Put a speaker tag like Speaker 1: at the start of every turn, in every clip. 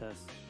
Speaker 1: test.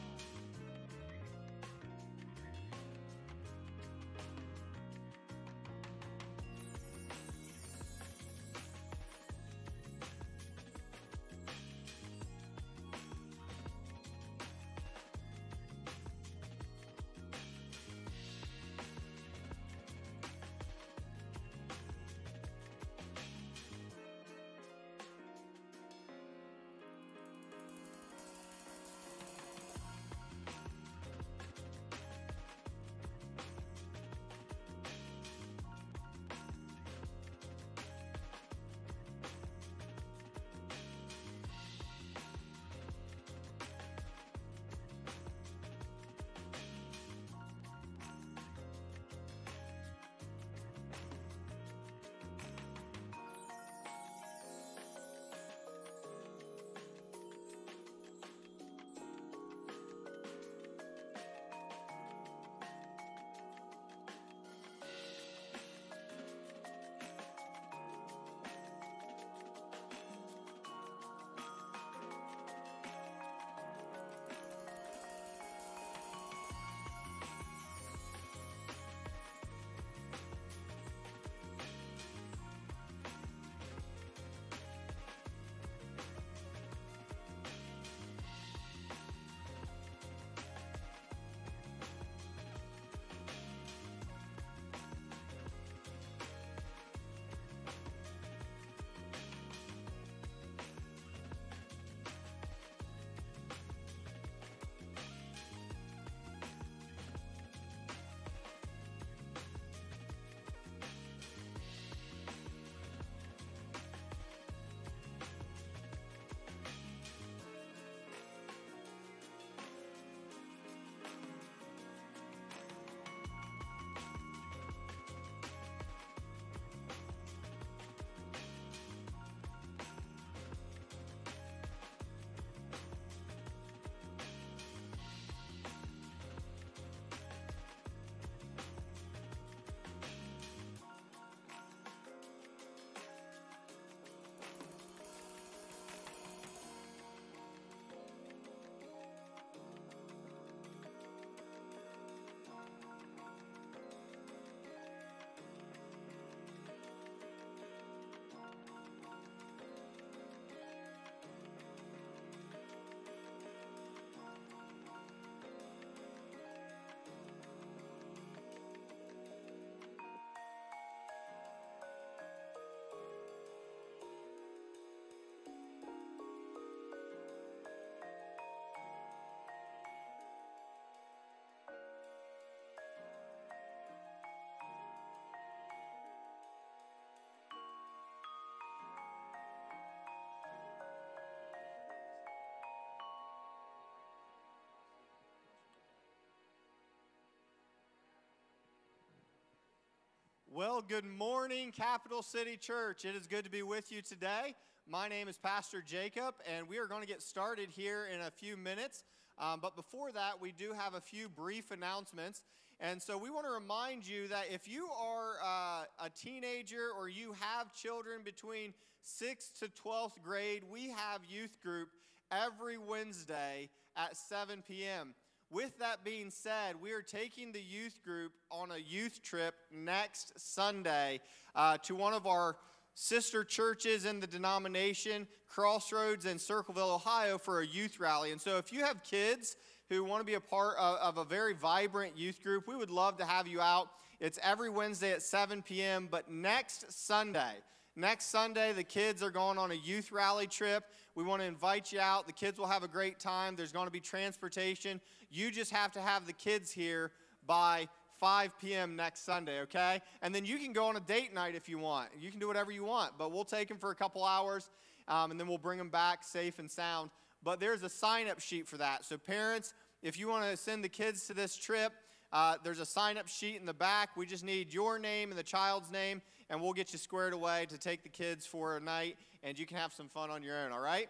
Speaker 2: Well, good morning, Capital City Church. It is good to be with you today. My name is Pastor Jacob, and we are going to get started here in a few minutes. Um, but before that, we do have a few brief announcements. And so we want to remind you that if you are uh, a teenager or you have children between 6th to 12th grade, we have youth group every Wednesday at 7 p.m. With that being said, we are taking the youth group on a youth trip next Sunday uh, to one of our sister churches in the denomination, Crossroads in Circleville, Ohio, for a youth rally. And so, if you have kids who want to be a part of, of a very vibrant youth group, we would love to have you out. It's every Wednesday at 7 p.m., but next Sunday, Next Sunday, the kids are going on a youth rally trip. We want to invite you out. The kids will have a great time. There's going to be transportation. You just have to have the kids here by 5 p.m. next Sunday, okay? And then you can go on a date night if you want. You can do whatever you want, but we'll take them for a couple hours um, and then we'll bring them back safe and sound. But there's a sign up sheet for that. So, parents, if you want to send the kids to this trip, uh, there's a sign up sheet in the back. We just need your name and the child's name, and we'll get you squared away to take the kids for a night, and you can have some fun on your own, all right?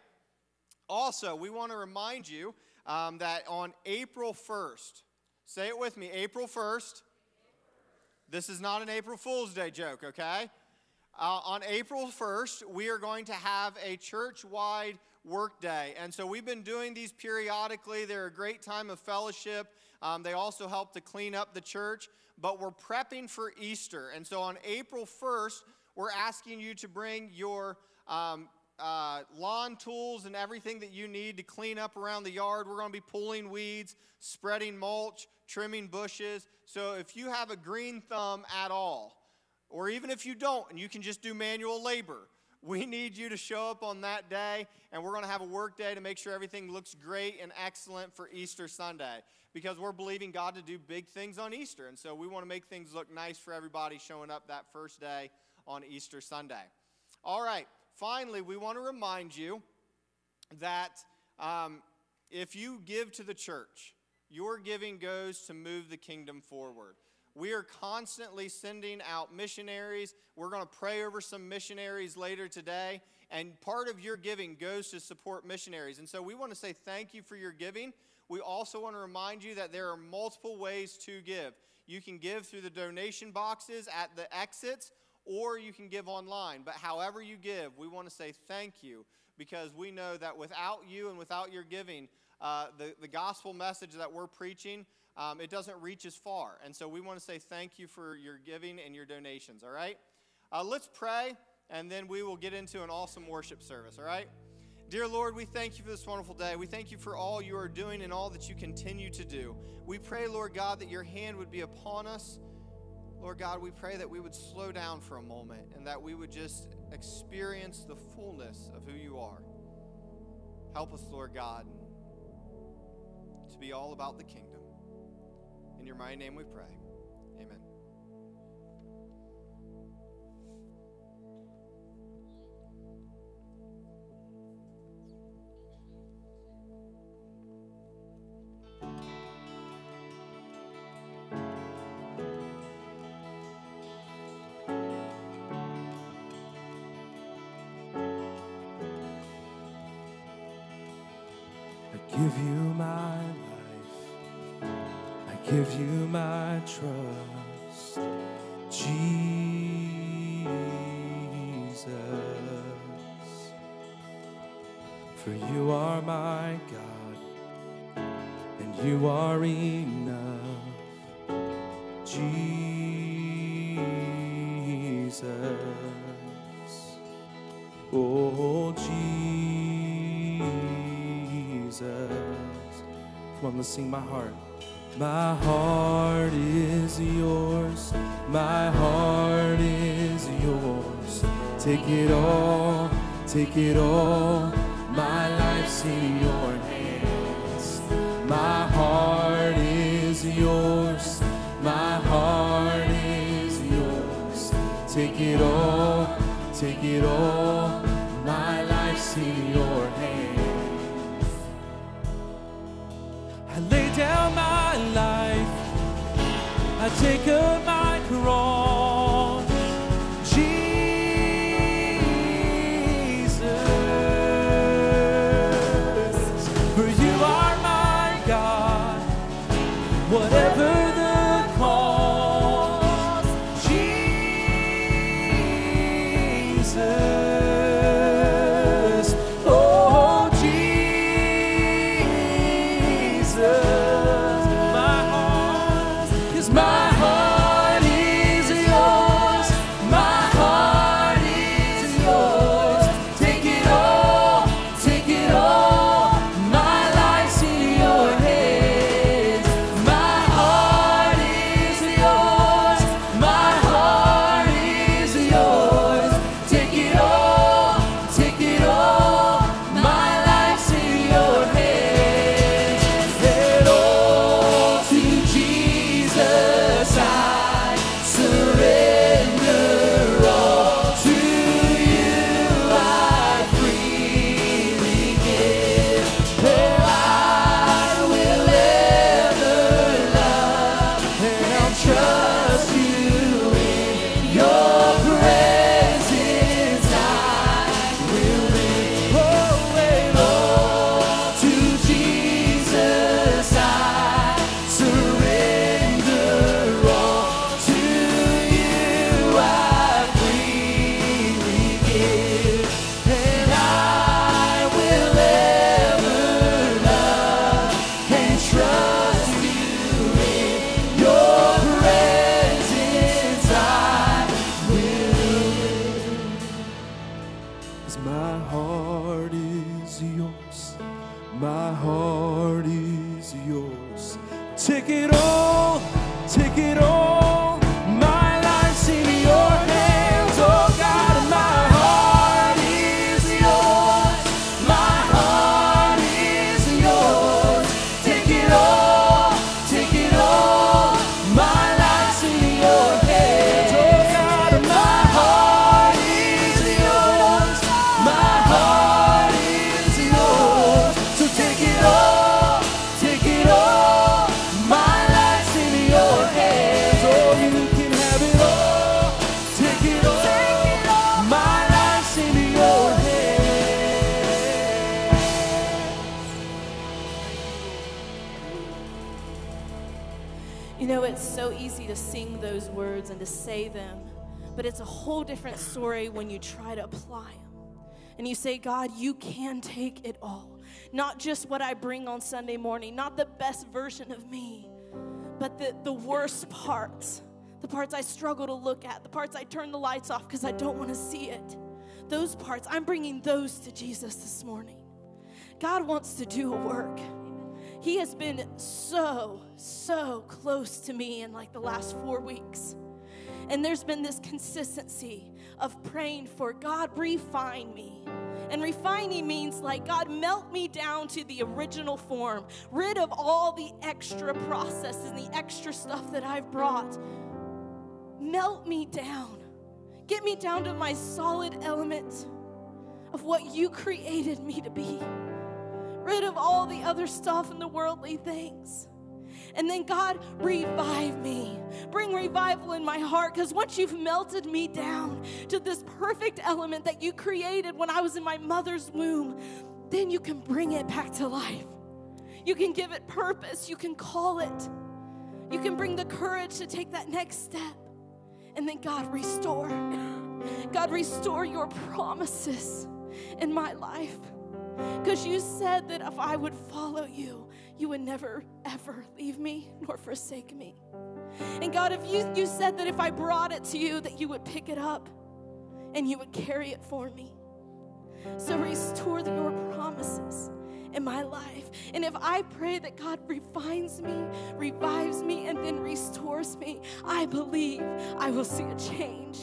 Speaker 2: Also, we want to remind you um, that on April 1st, say it with me, April 1st, this is not an April Fool's Day joke, okay? Uh, on April 1st, we are going to have a church wide work day. And so we've been doing these periodically. They're a great time of fellowship. Um, they also help to clean up the church. But we're prepping for Easter. And so on April 1st, we're asking you to bring your um, uh, lawn tools and everything that you need to clean up around the yard. We're going to be pulling weeds, spreading mulch, trimming bushes. So if you have a green thumb at all, or even if you don't and you can just do manual labor, we need you to show up on that day, and we're going to have a work day to make sure everything looks great and excellent for Easter Sunday because we're believing God to do big things on Easter. And so we want to make things look nice for everybody showing up that first day on Easter Sunday. All right, finally, we want to remind you that um, if you give to the church, your giving goes to move the kingdom forward. We are constantly sending out missionaries. We're going to pray over some missionaries later today. And part of your giving goes to support missionaries. And so we want to say thank you for your giving. We also want to remind you that there are multiple ways to give. You can give through the donation boxes at the exits, or you can give online. But however you give, we want to say thank you because we know that without you and without your giving, uh, the, the gospel message that we're preaching um, it doesn't reach as far. And so we want to say thank you for your giving and your donations, all right? Uh, let's pray, and then we will get into an awesome worship service, all right? Dear Lord, we thank you for this wonderful day. We thank you for all you are doing and all that you continue to do. We pray, Lord God, that your hand would be upon us. Lord God, we pray that we would slow down for a moment and that we would just experience the fullness of who you are. Help us, Lord God, to be all about the kingdom. In your mighty name we pray.
Speaker 1: Trust, Jesus. For you are my God, and you are enough, Jesus. Oh, Jesus. Come on, let's sing my heart. My heart is yours, my heart is yours. Take it all, take it all. My life's in your hands. My heart is yours, my heart is yours. Take it all, take it all. My life's in your hands. I lay down my life. I take up my cross.
Speaker 3: But it's a whole different story when you try to apply them. And you say, God, you can take it all. Not just what I bring on Sunday morning, not the best version of me, but the, the worst parts, the parts I struggle to look at, the parts I turn the lights off because I don't want to see it. Those parts, I'm bringing those to Jesus this morning. God wants to do a work. He has been so, so close to me in like the last four weeks. And there's been this consistency of praying for God, refine me. And refining means like, God, melt me down to the original form, rid of all the extra processes and the extra stuff that I've brought. Melt me down. Get me down to my solid element of what you created me to be rid of all the other stuff and the worldly things. And then, God, revive me. Bring revival in my heart because once you've melted me down to this perfect element that you created when I was in my mother's womb, then you can bring it back to life. You can give it purpose. You can call it. You can bring the courage to take that next step. And then, God, restore. God, restore your promises in my life. Because you said that if I would follow you, you would never, ever leave me nor forsake me. And God, if you, you said that if I brought it to you, that you would pick it up and you would carry it for me. So restore your promises in my life. And if I pray that God refines me, revives me, and then restores me, I believe I will see a change.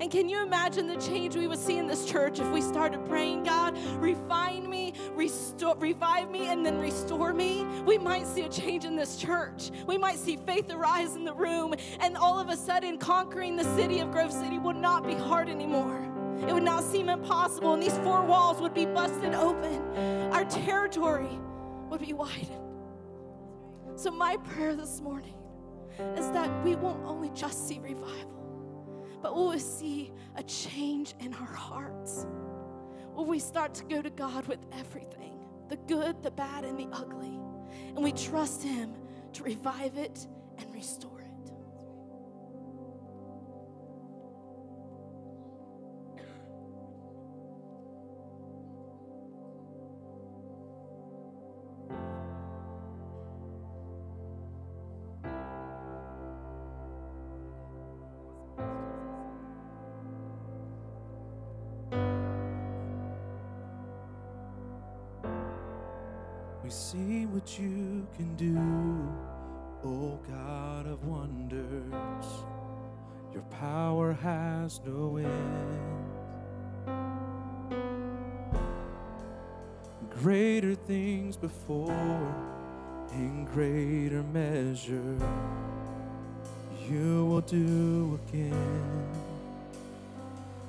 Speaker 3: And can you imagine the change we would see in this church if we started praying, God, refine me, restore, revive me, and then restore me? We might see a change in this church. We might see faith arise in the room, and all of a sudden, conquering the city of Grove City would not be hard anymore. It would not seem impossible, and these four walls would be busted open. Our territory would be widened. So, my prayer this morning is that we won't only just see revival but will we see a change in our hearts? Will we start to go to God with everything the good, the bad, and the ugly? And we trust Him to revive it and restore it.
Speaker 1: We see what you can do, oh God of wonders. Your power has no end. Greater things before, in greater measure, you will do again.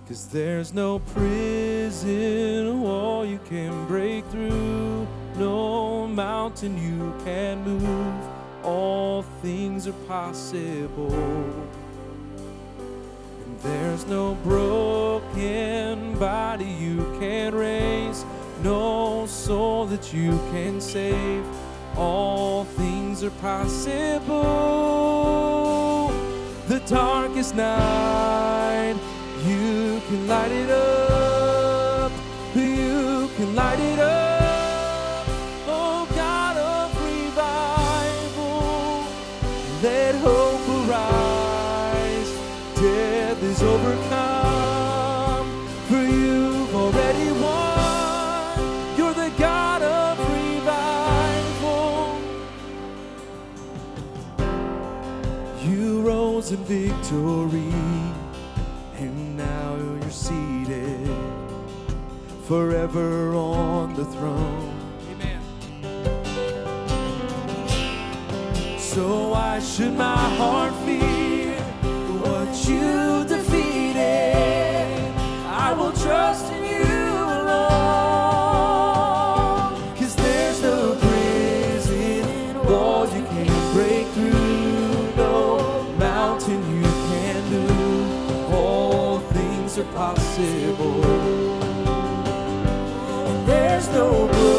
Speaker 1: Cause there's no prison wall you can break through, no mountain you can move. All things are possible. And there's no broken body you can raise, no soul that you can save. All things are possible. The darkest night, you can light it up. You can light it up. Victory, and now you're seated forever on the throne. So why should my heart fear are possible. And there's no broken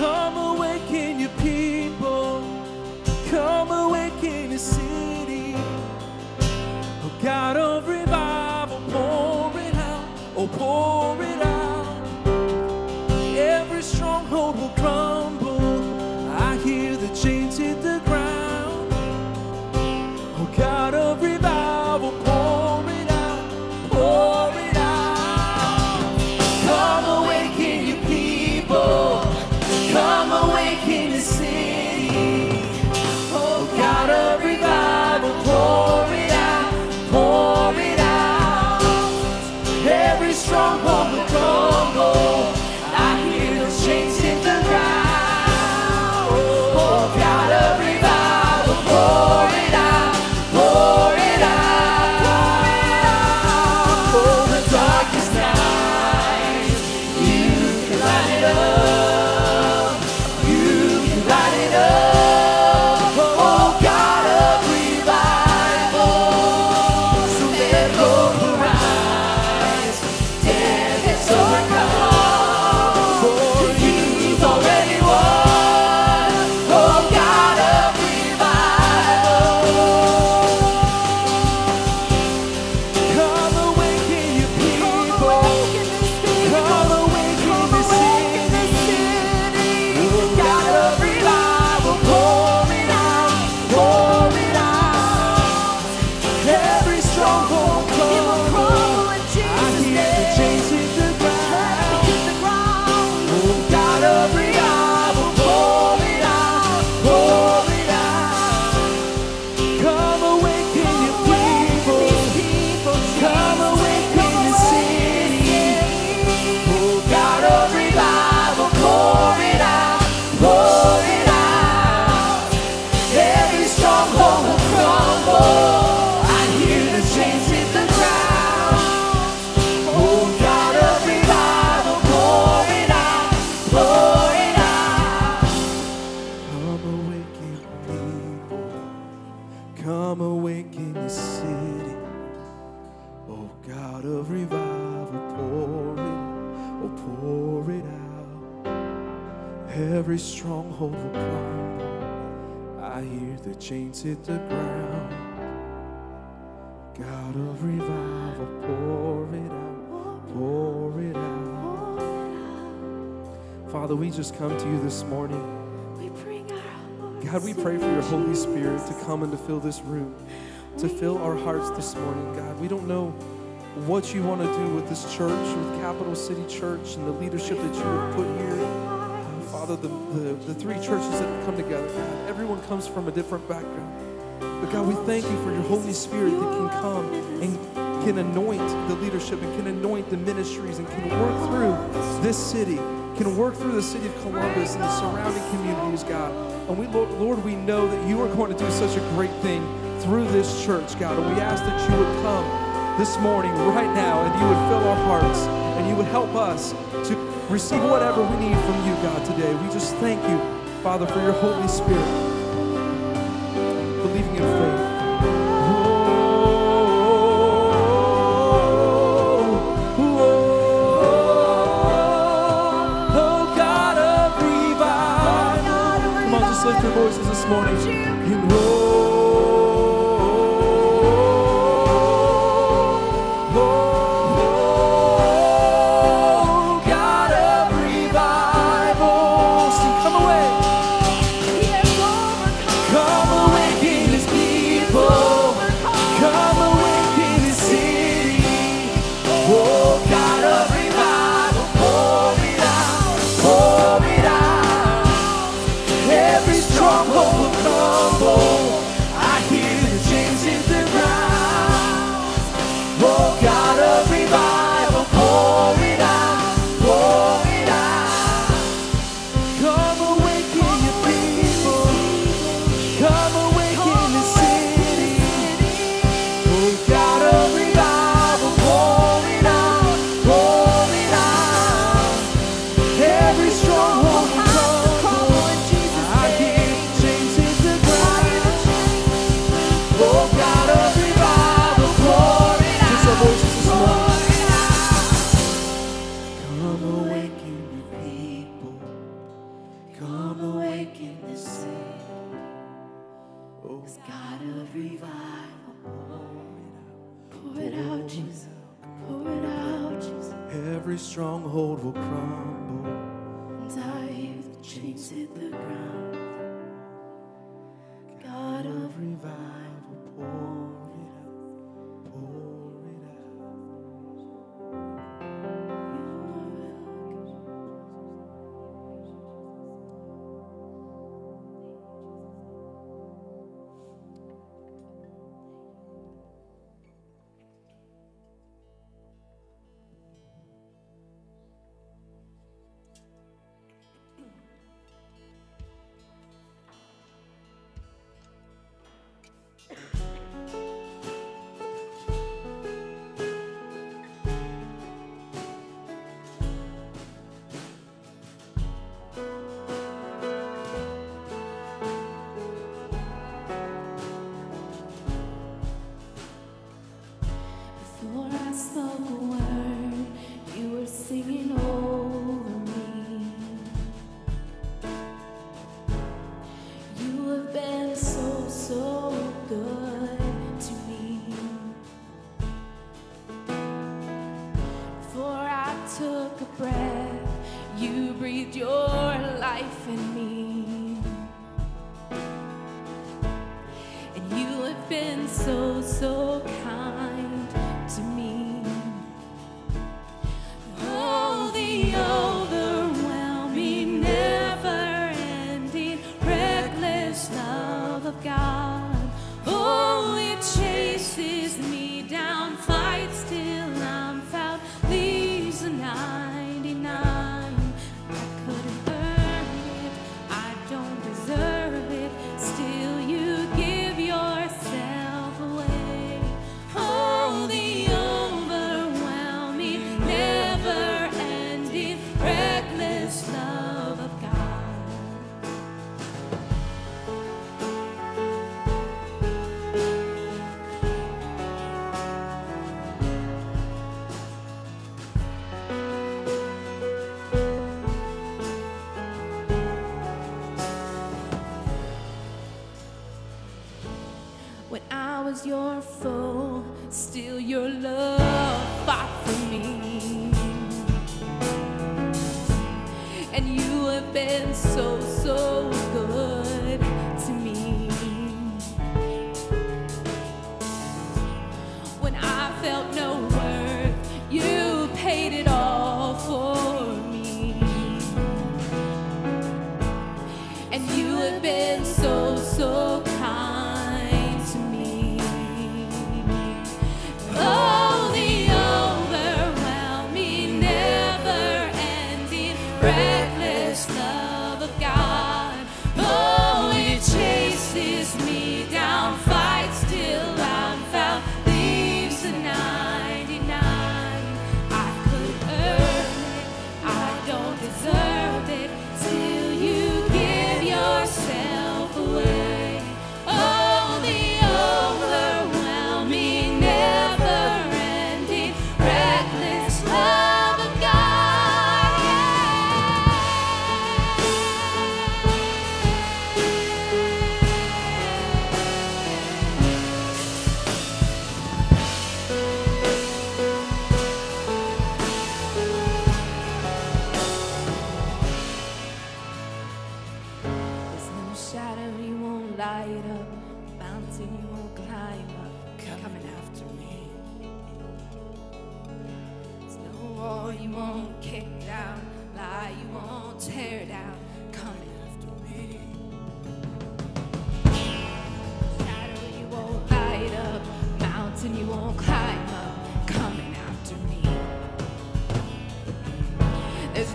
Speaker 1: Come God of revival, pour it, oh pour it out. Every stronghold will crumble. I hear the chains hit the ground. God of revival, pour it out, pour it out. Father, we just come to you this morning. God, we pray for your Holy Spirit to come and to fill this room, to fill our hearts this morning. God, we don't know what you want to do with this church, with Capital City Church and the leadership that you have put here. Uh, Father, the, the, the three churches that have come together, God, everyone comes from a different background. But God, we thank you for your Holy Spirit that can come and can anoint the leadership and can anoint the ministries and can work through this city, can work through the city of Columbus and the surrounding communities, God. And we, Lord, Lord, we know that you are going to do such a great thing through this church, God. And we ask that you would come this morning, right now, and you would fill our hearts and you would help us to receive whatever we need from you, God, today. We just thank you, Father, for your Holy Spirit, believing in faith. voices this morning.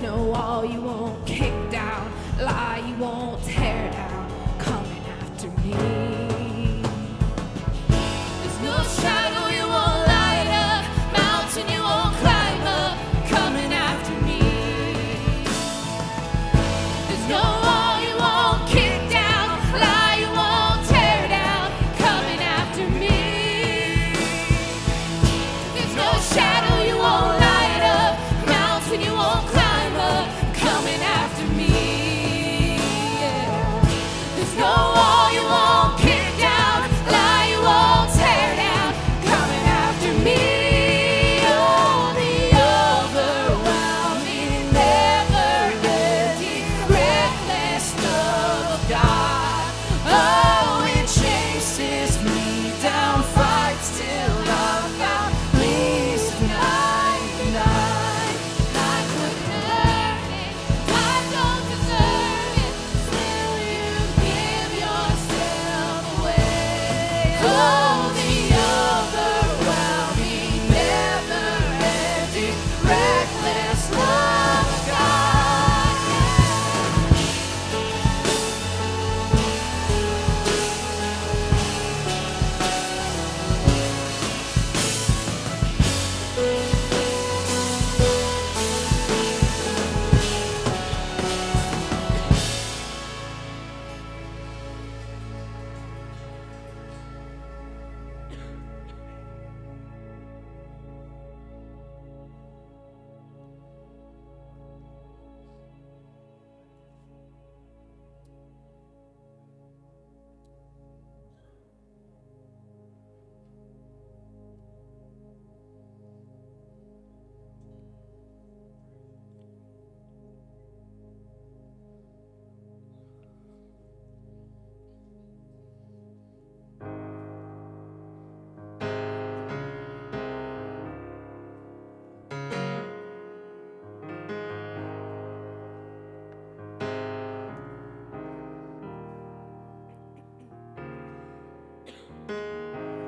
Speaker 3: No
Speaker 4: wall you won't kick down, lie you won't tear down, coming after me.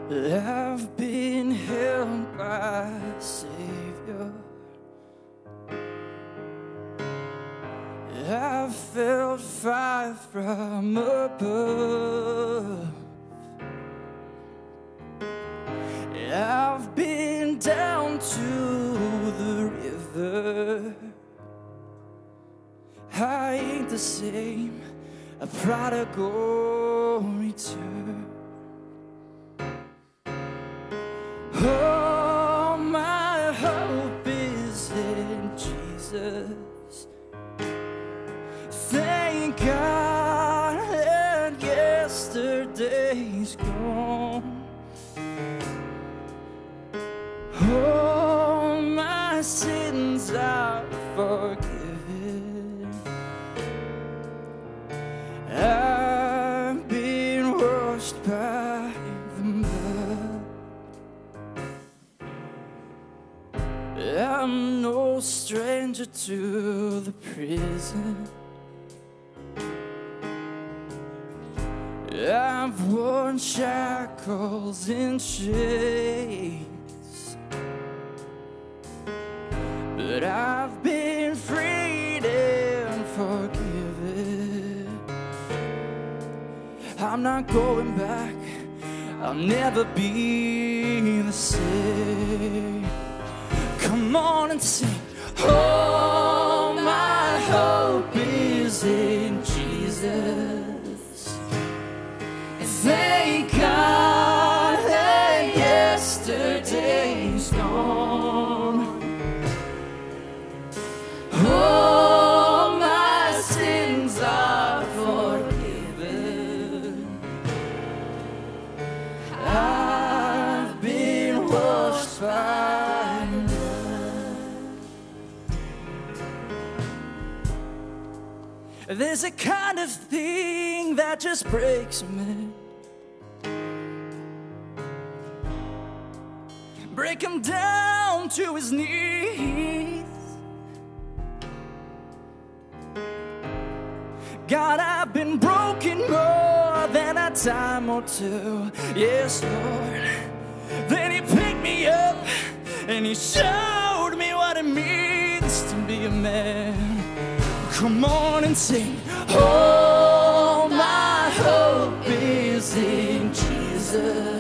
Speaker 1: I've been held by a Savior. I've felt fire from above. I've been down to the river. I ain't the same, a prodigal return. I've worn shackles and chains, but I've been freed and forgiven. I'm not going back. I'll never be the same. Come on and sing. Oh in Jesus. And thank God. There's a kind of thing that just breaks me. Break him down to his knees. God, I've been broken more than a time or two. Yes, Lord. Then he picked me up and he showed me what it means to be a man. Come on and sing. Oh, my hope is in Jesus.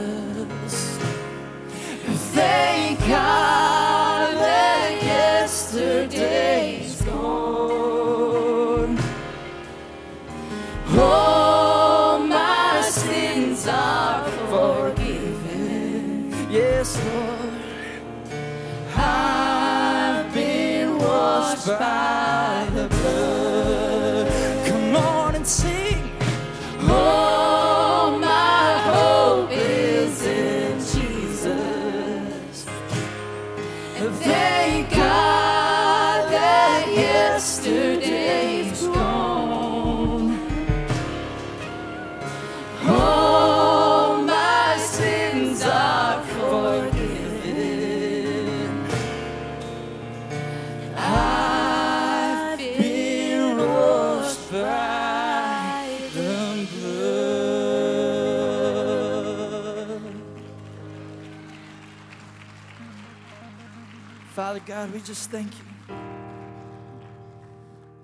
Speaker 1: We just thank you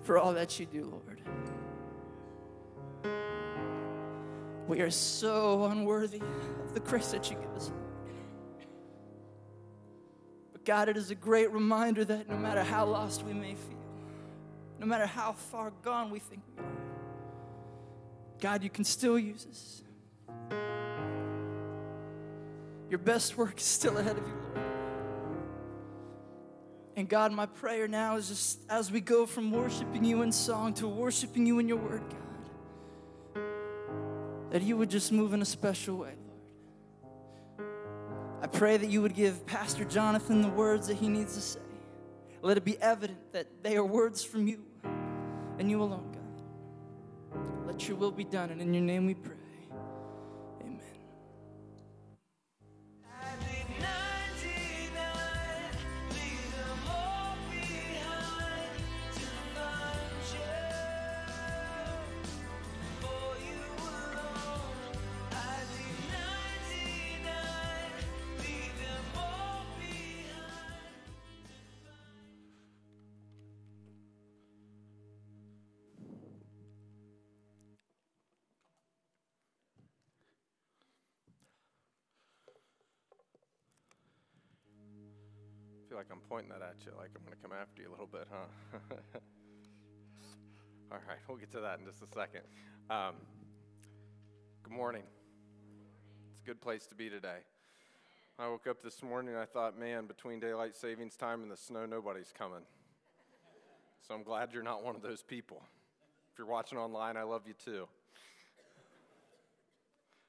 Speaker 1: for all that you do, Lord. We are so unworthy of the grace that you give us. But God, it is a great reminder that no matter how lost we may feel, no matter how far gone we think we are, God, you can still use us. Your best work is still ahead of you, Lord. And God, my prayer now is just as we go from worshiping you in song to worshiping you in your word, God that you would just move in a special way, Lord. I pray that you would give Pastor Jonathan the words that he needs to say. Let it be evident that they are words from you and you alone, God. Let your will be done, and in your name we pray.
Speaker 5: Like I'm pointing that at you, like I'm going to come after you a little bit, huh? All right, we'll get to that in just a second. Um, good morning. It's a good place to be today. I woke up this morning and I thought, man, between daylight savings time and the snow, nobody's coming. So I'm glad you're not one of those people. If you're watching online, I love you too.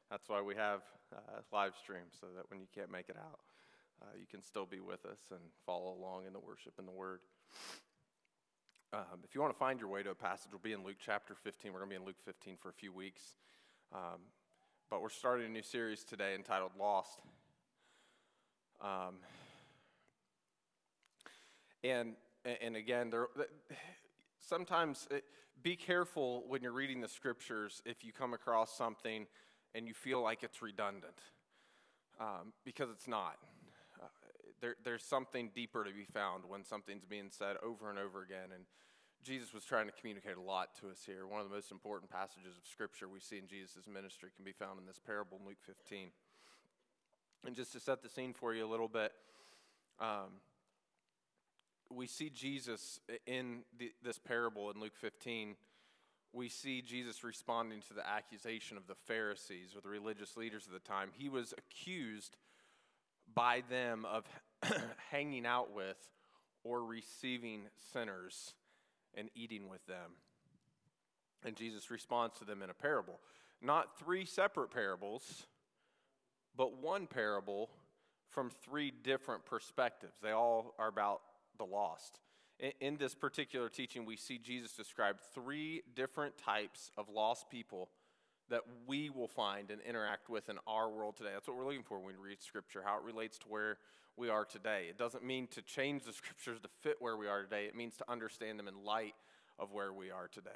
Speaker 5: That's why we have uh, live stream, so that when you can't make it out, uh, you can still be with us and follow along in the worship and the word. Um, if you want to find your way to a passage, we'll be in Luke chapter 15. We're going to be in Luke 15 for a few weeks. Um, but we're starting a new series today entitled Lost. Um, and, and again, there, sometimes it, be careful when you're reading the scriptures if you come across something and you feel like it's redundant, um, because it's not there, there's something deeper to be found when something's being said over and over again. And Jesus was trying to communicate a lot to us here. One of the most important passages of Scripture we see in Jesus' ministry can be found in this parable in Luke 15. And just to set the scene for you a little bit, um, we see Jesus in the, this parable in Luke 15. We see Jesus responding to the accusation of the Pharisees or the religious leaders of the time. He was accused by them of hanging out with or receiving sinners and eating with them. And Jesus responds to them in a parable. Not three separate parables, but one parable from three different perspectives. They all are about the lost. In, this particular teaching, we see Jesus describe three different types of lost people that we will find and interact with in our world today. That's what we're looking for when we read Scripture, how it relates to where we are today. It doesn't mean to change the Scriptures to fit where we are today, it means to understand them in light of where we are today.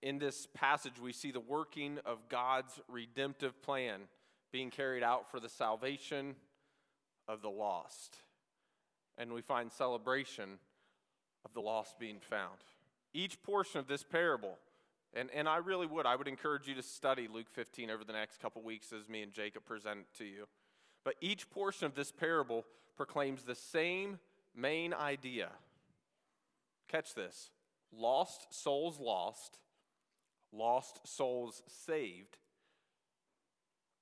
Speaker 5: In this passage, we see the working of God's redemptive plan being carried out for the salvation of the lost. And we find celebration of the lost being found. Each portion of this parable, and, and I really would, I would encourage you to study Luke 15 over the next couple weeks as me and Jacob present it to you. But each portion of this parable proclaims the same main idea. Catch this lost souls lost, lost souls saved,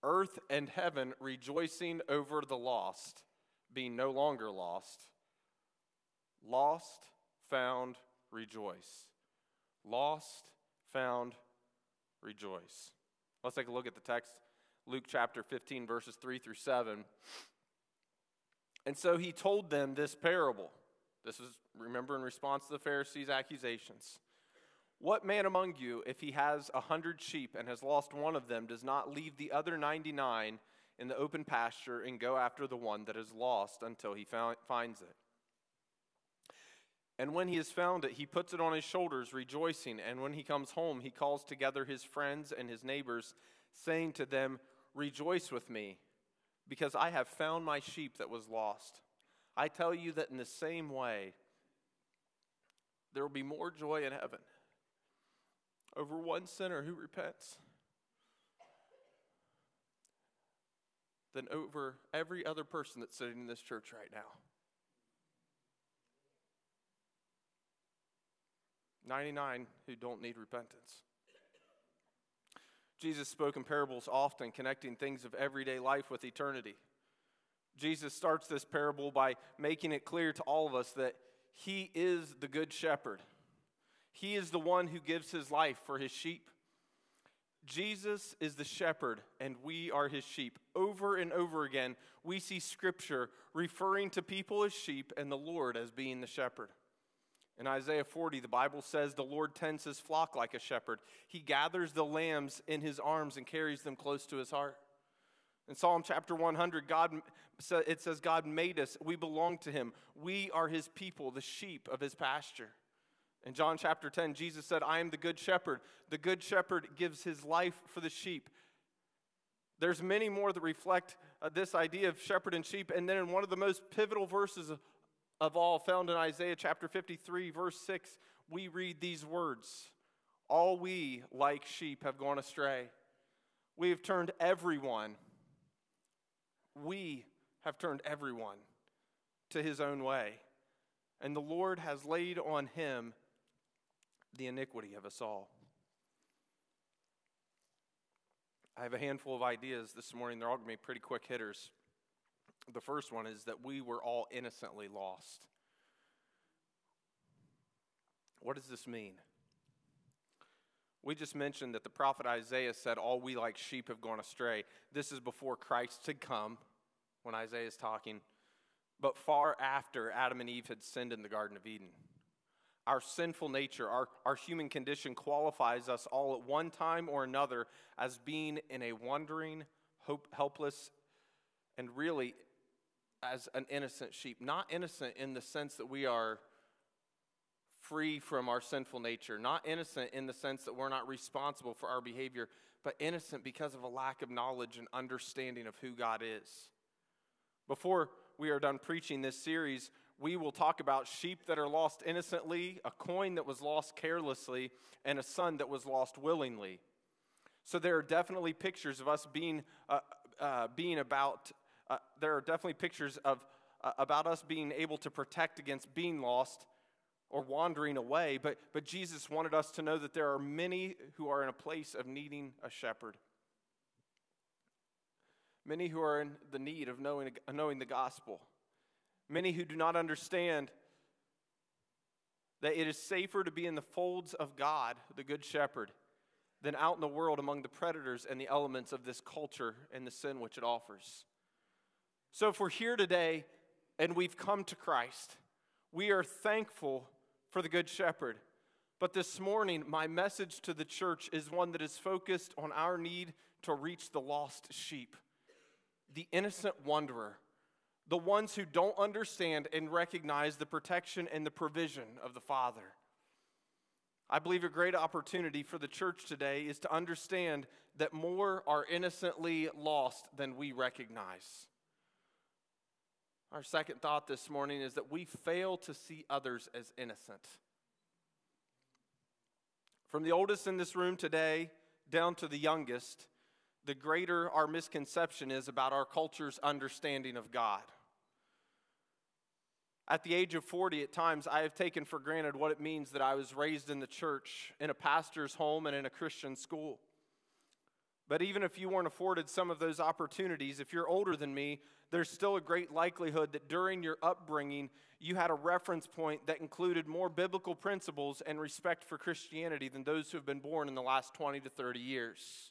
Speaker 5: earth and heaven rejoicing over the lost, being no longer lost, lost, found, rejoice. Lost, found, rejoice. Let's take a look at the text, Luke chapter 15, verses 3 through 7. And so he told them this parable. This is, remember, in response to the Pharisees' accusations. What man among you, if he has a hundred sheep and has lost one of them, does not leave the other 99 in the open pasture and go after the one that is lost until he finds it? And when he has found it, he puts it on his shoulders, rejoicing. And when he comes home, he calls together his friends and his neighbors, saying to them, Rejoice with me, because I have found my sheep that was lost. I tell you that in the same way, there will be more joy in heaven over one sinner who repents than over every other person that's sitting in this church right now. 99 who don't need repentance. Jesus spoke in parables often, connecting things of everyday life with eternity. Jesus starts this parable by making it clear to all of us that he is the good shepherd. He is the one who gives his life for his sheep. Jesus is the shepherd, and we are his sheep. Over and over again, we see scripture referring to people as sheep and the Lord as being the shepherd. In Isaiah 40, the Bible says, The Lord tends his flock like a shepherd. He gathers the lambs in his arms and carries them close to his heart. In Psalm chapter 100, God, it says, God made us. We belong to him. We are his people, the sheep of his pasture. In John chapter 10, Jesus said, I am the good shepherd. The good shepherd gives his life for the sheep. There's many more that reflect uh, this idea of shepherd and sheep. And then in one of the most pivotal verses of all, found in Isaiah chapter 53, verse 6, we read these words All we, like sheep, have gone astray. We have turned everyone, we have turned everyone to his own way. And the Lord has laid on him the iniquity of us all. I have a handful of ideas this morning. They're all going to be pretty quick hitters. The first one is that we were all innocently lost. What does this mean? We just mentioned that the prophet Isaiah said, All we like sheep have gone astray. This is before Christ had come, when Isaiah is talking, but far after Adam and Eve had sinned in the Garden of Eden. Our sinful nature, our, our human condition qualifies us all at one time or another as being in a wandering, hope, helpless, and really as an innocent sheep. Not innocent in the sense that we are free from our sinful nature, not innocent in the sense that we're not responsible for our behavior, but innocent because of a lack of knowledge and understanding of who God is. Before we are done preaching this series, we will talk about sheep that are lost innocently, a coin that was lost carelessly, and a son that was lost willingly. So there are definitely pictures of us being, uh, uh, being about uh, there are definitely pictures of uh, about us being able to protect against being lost or wandering away, but, but Jesus wanted us to know that there are many who are in a place of needing a shepherd. Many who are in the need of knowing, knowing the gospel. Many who do not understand that it is safer to be in the folds of God, the Good Shepherd, than out in the world among the predators and the elements of this culture and the sin which it offers. So if we're here today and we've come to Christ, we are thankful for the Good Shepherd, But this morning, my message to the church is one that is focused on our need to reach the lost sheep, the innocent wanderer, the ones who don't understand and recognize the protection and the provision of the Father. I believe a great opportunity for the church today is to understand that more are innocently lost than we recognize. Our second thought this morning is that we fail to see others as innocent. From the oldest in this room today down to the youngest, the greater our misconception is about our culture's understanding of God. At the age of 40, at times, I have taken for granted what it means that I was raised in the church, in a pastor's home, and in a Christian school. But even if you weren't afforded some of those opportunities, if you're older than me, there's still a great likelihood that during your upbringing, you had a reference point that included more biblical principles and respect for Christianity than those who have been born in the last 20 to 30 years.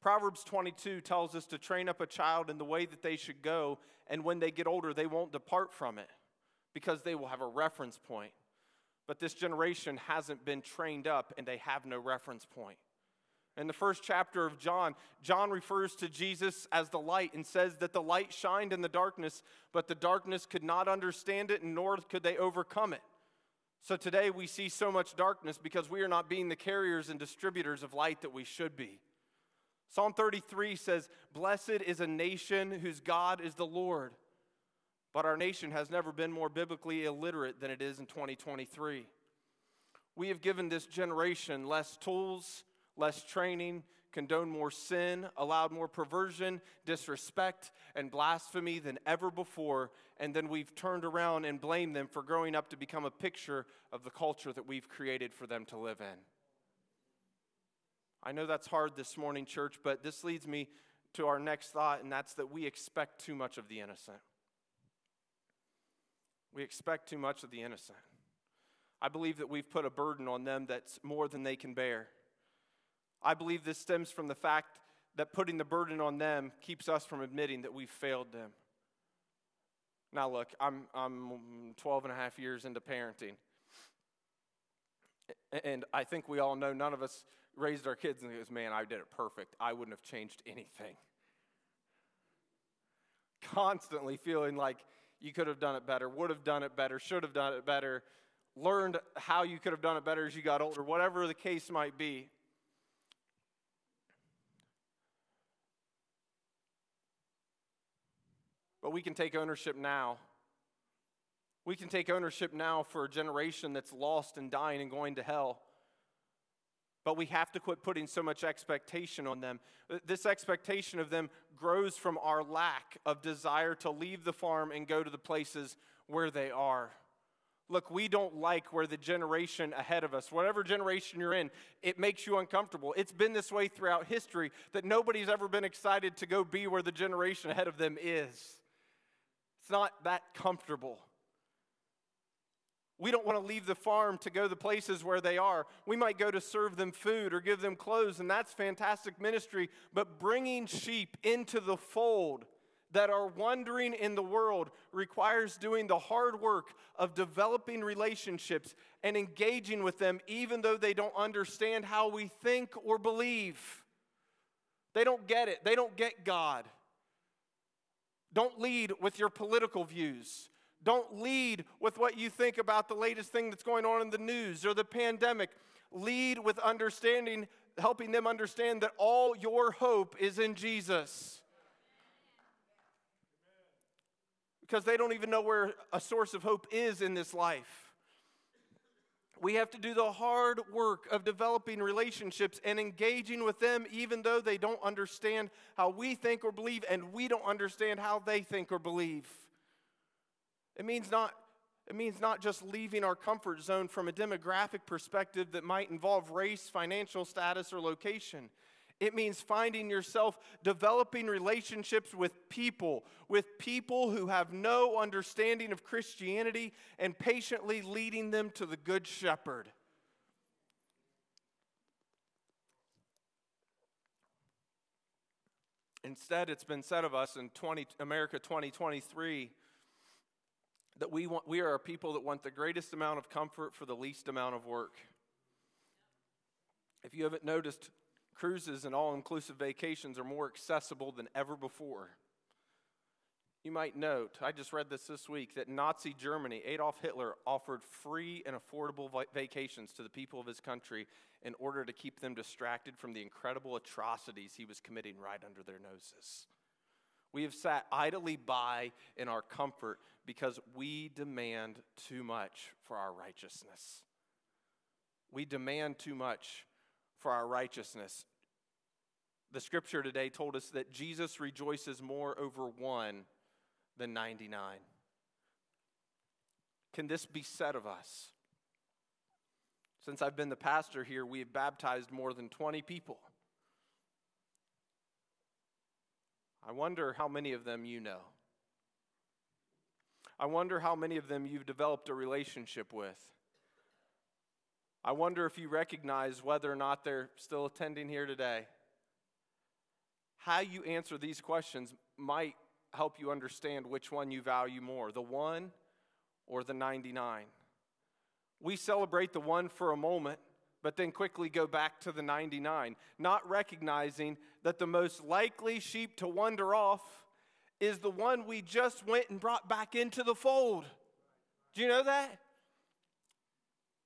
Speaker 5: Proverbs 22 tells us to train up a child in the way that they should go, and when they get older, they won't depart from it because they will have a reference point. But this generation hasn't been trained up and they have no reference point. In the first chapter of John, John refers to Jesus as the light and says that the light shined in the darkness, but the darkness could not understand it, nor could they overcome it. So today we see so much darkness because we are not being the carriers and distributors of light that we should be. Psalm 33 says, Blessed is a nation whose God is the Lord. But our nation has never been more biblically illiterate than it is in 2023. We have given this generation less tools, less training, condoned more sin, allowed more perversion, disrespect, and blasphemy than ever before, and then we've turned around and blamed them for growing up to become a picture of the culture that we've created for them to live in. I know that's hard this morning, church, but this leads me to our next thought, and that's that we expect too much of the innocent. We expect too much of the innocent. I believe that we've put a burden on them that's more than they can bear. I believe this stems from the fact that putting the burden on them keeps us from admitting that we've failed them. Now, look, I'm, I'm 12 and a half years into parenting. And I think we all know none of us raised our kids and goes, man, I did it perfect. I wouldn't have changed anything. Constantly feeling like you could have done it better, would have done it better, should have done it better, learned how you could have done it better as you got older, whatever the case might be. But we can take ownership now. We can take ownership now for a generation that's lost and dying and going to hell. But we have to quit putting so much expectation on them. This expectation of them grows from our lack of desire to leave the farm and go to the places where they are. Look, we don't like where the generation ahead of us, whatever generation you're in, it makes you uncomfortable. It's been this way throughout history that nobody's ever been excited to go be where the generation ahead of them is. It's not that comfortable. We don't want to leave the farm to go to the places where they are. We might go to serve them food or give them clothes, and that's fantastic ministry. But bringing sheep into the fold that are wandering in the world requires doing the hard work of developing relationships and engaging with them, even though they don't understand how we think or believe. They don't get it, they don't get God. Don't lead with your political views. Don't lead with what you think about the latest thing that's going on in the news or the pandemic. Lead with understanding, helping them understand that all your hope is in Jesus. Because they don't even know where a source of hope is in this life. We have to do the hard work of developing relationships and engaging with them, even though they don't understand how we think or believe, and we don't understand how they think or believe. It means not it means not just leaving our comfort zone from a demographic perspective that might involve race, financial status, or location. It means finding yourself developing relationships with people, with people who have no understanding of Christianity, and patiently leading them to the Good Shepherd. Instead, it's been said of us in 20, America 2023 that we, want, we are a people that want the greatest amount of comfort for the least amount of work. If you haven't noticed, cruises and all inclusive vacations are more accessible than ever before. You might note, I just read this this week, that Nazi Germany, Adolf Hitler, offered free and affordable vacations to the people of his country in order to keep them distracted from the incredible atrocities he was committing right under their noses. We have sat idly by in our comfort because we demand too much for our righteousness. We demand too much for our righteousness. The scripture today told us that Jesus rejoices more over one than 99. Can this be said of us? Since I've been the pastor here, we have baptized more than 20 people. I wonder how many of them you know. I wonder how many of them you've developed a relationship with. I wonder if you recognize whether or not they're still attending here today. How you answer these questions might help you understand which one you value more the one or the 99. We celebrate the one for a moment, but then quickly go back to the 99, not recognizing that the most likely sheep to wander off is the one we just went and brought back into the fold. Do you know that?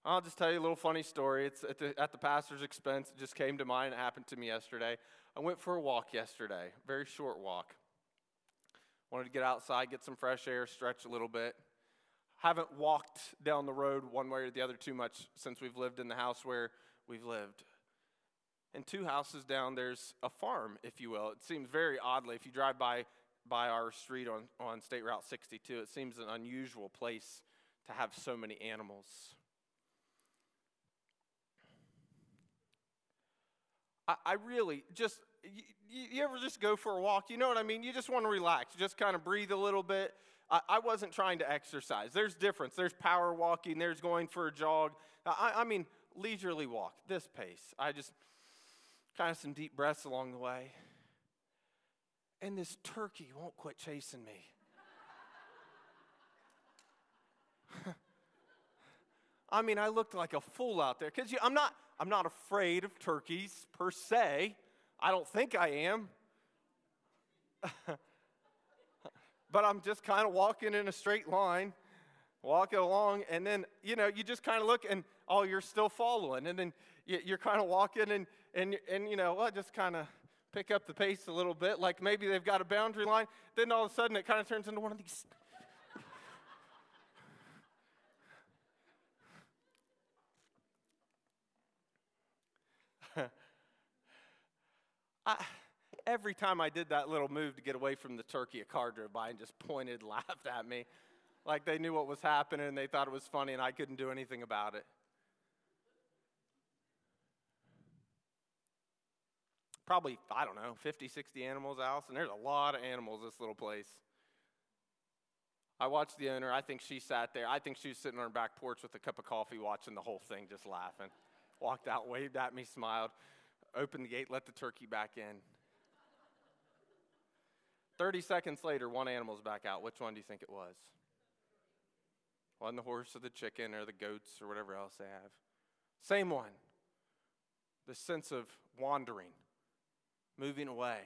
Speaker 5: I'll just tell you a little funny story. It's at the, at the pastor's expense. It just came to mind. It happened to me yesterday. I went for a walk yesterday, very short walk. Wanted to get outside, get some fresh air, stretch a little bit. Haven't walked down the road one way or the other too much since we've lived in the house where we've lived. And two houses down, there's a farm, if you will. It seems very oddly, if you drive by, by our street on, on State Route 62, it seems an unusual place to have so many animals. I, I really just, you, you, ever just go for a walk? You know what I mean? You just want to relax, just kind of breathe a little bit. I, I wasn't trying to exercise. There's difference. There's power walking, there's going for a jog. I, I mean, leisurely walk, this pace. I just kind of some deep breaths along the way. And this turkey won't quit chasing me. I mean, I looked like a fool out there because I'm not, I'm not afraid of turkeys per se. I don't think I am. but I'm just kind of walking in a straight line, walking along, and then, you know, you just kind of look and, oh, you're still following. And then you're kind of walking and, and, and you know, well, just kind of pick up the pace a little bit, like maybe they've got a boundary line. Then all of a sudden it kind of turns into one of these. I, every time I did that little move to get away from the turkey, a car drove by and just pointed, laughed at me. Like they knew what was happening and they thought it was funny and I couldn't do anything about it. Probably, I don't know, 50, 60 animals and there's a lot of animals this little place. I watched the owner. I think she sat there. I think she was sitting on her back porch with a cup of coffee watching the whole thing, just laughing. Walked out, waved at me, smiled, opened the gate, let the turkey back in. 30 seconds later, one animal's back out. Which one do you think it was? Wasn't the horse or the chicken or the goats or whatever else they have. Same one. The sense of wandering, moving away.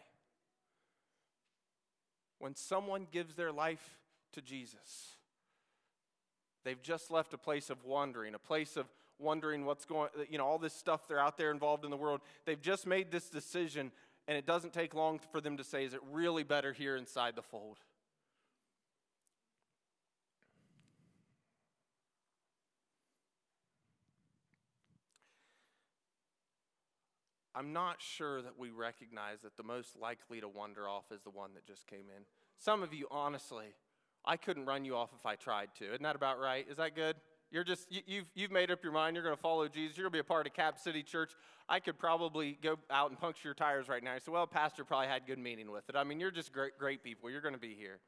Speaker 5: When someone gives their life to Jesus, they've just left a place of wandering, a place of wondering what's going uh, you know all this stuff they're out there involved in the world they've just made this decision and it doesn't take long for them to say is it really better here inside the fold I'm not sure that we recognize that the most likely to wander off is the one that just came in. Some of you, honestly, I couldn't run you off if I tried to. Isn't that about right? Is that good? You're just, you, you've, you've made up your mind. You're going to follow Jesus. You're going to be a part of Cap City Church. I could probably go out and puncture your tires right now. You say, well, Pastor probably had good meaning with it. I mean, you're just great, great people. You're going to be here.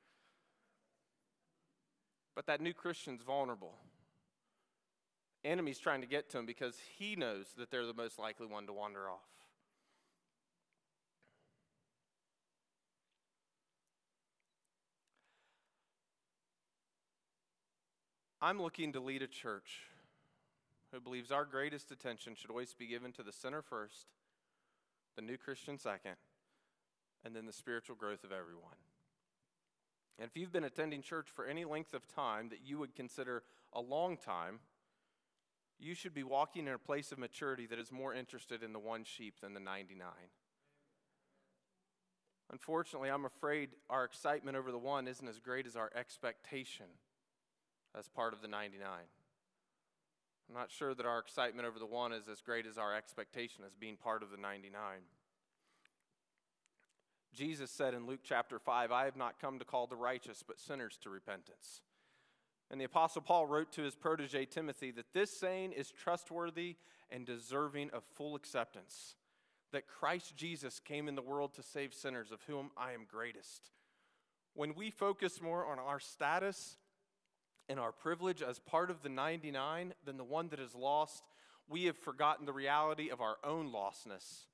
Speaker 5: But that new Christian's vulnerable. Enemy's trying to get to him because he knows that they're the most likely one to wander off. I'm looking to lead a church who believes our greatest attention should always be given to the sinner first, the new Christian second, and then the spiritual growth of everyone. And if you've been attending church for any length of time that you would consider a long time, you should be walking in a place of maturity that is more interested in the one sheep than the 99. Unfortunately, I'm afraid our excitement over the one isn't as great as our expectation as part of the 99. I'm not sure that our excitement over the one is as great as our expectation as being part of the 99. Jesus said in Luke chapter 5, I have not come to call the righteous, but sinners to repentance. And the Apostle Paul wrote to his protege Timothy that this saying is trustworthy and deserving of full acceptance that Christ Jesus came in the world to save sinners, of whom I am greatest. When we focus more on our status and our privilege as part of the 99 than the one that is lost, we have forgotten the reality of our own lostness.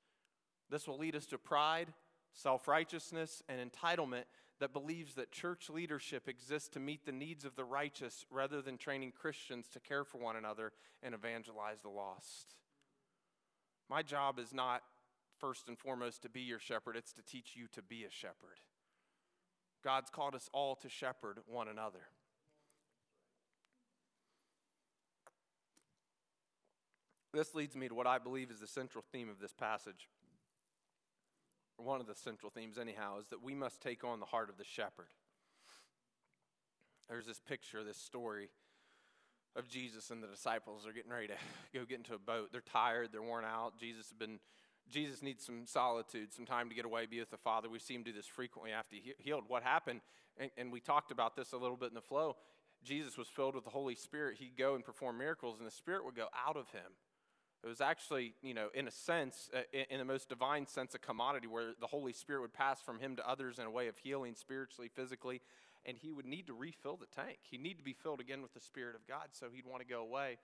Speaker 5: This will lead us to pride, self righteousness, and entitlement that believes that church leadership exists to meet the needs of the righteous rather than training Christians to care for one another and evangelize the lost. My job is not first and foremost to be your shepherd, it's to teach you to be a shepherd. God's called us all to shepherd one another. This leads me to what I believe is the central theme of this passage. One of the central themes, anyhow, is that we must take on the heart of the shepherd. There's this picture, this story of Jesus and the disciples. They're getting ready to go get into a boat. They're tired, they're worn out. Jesus has been Jesus needs some solitude, some time to get away, be with the Father. We see him do this frequently after he healed. What happened, and, and we talked about this a little bit in the flow, Jesus was filled with the Holy Spirit. He'd go and perform miracles, and the Spirit would go out of him. It was actually, you know, in a sense, uh, in the most divine sense, a commodity where the Holy Spirit would pass from him to others in a way of healing spiritually, physically, and he would need to refill the tank. He'd need to be filled again with the Spirit of God, so he'd want to go away.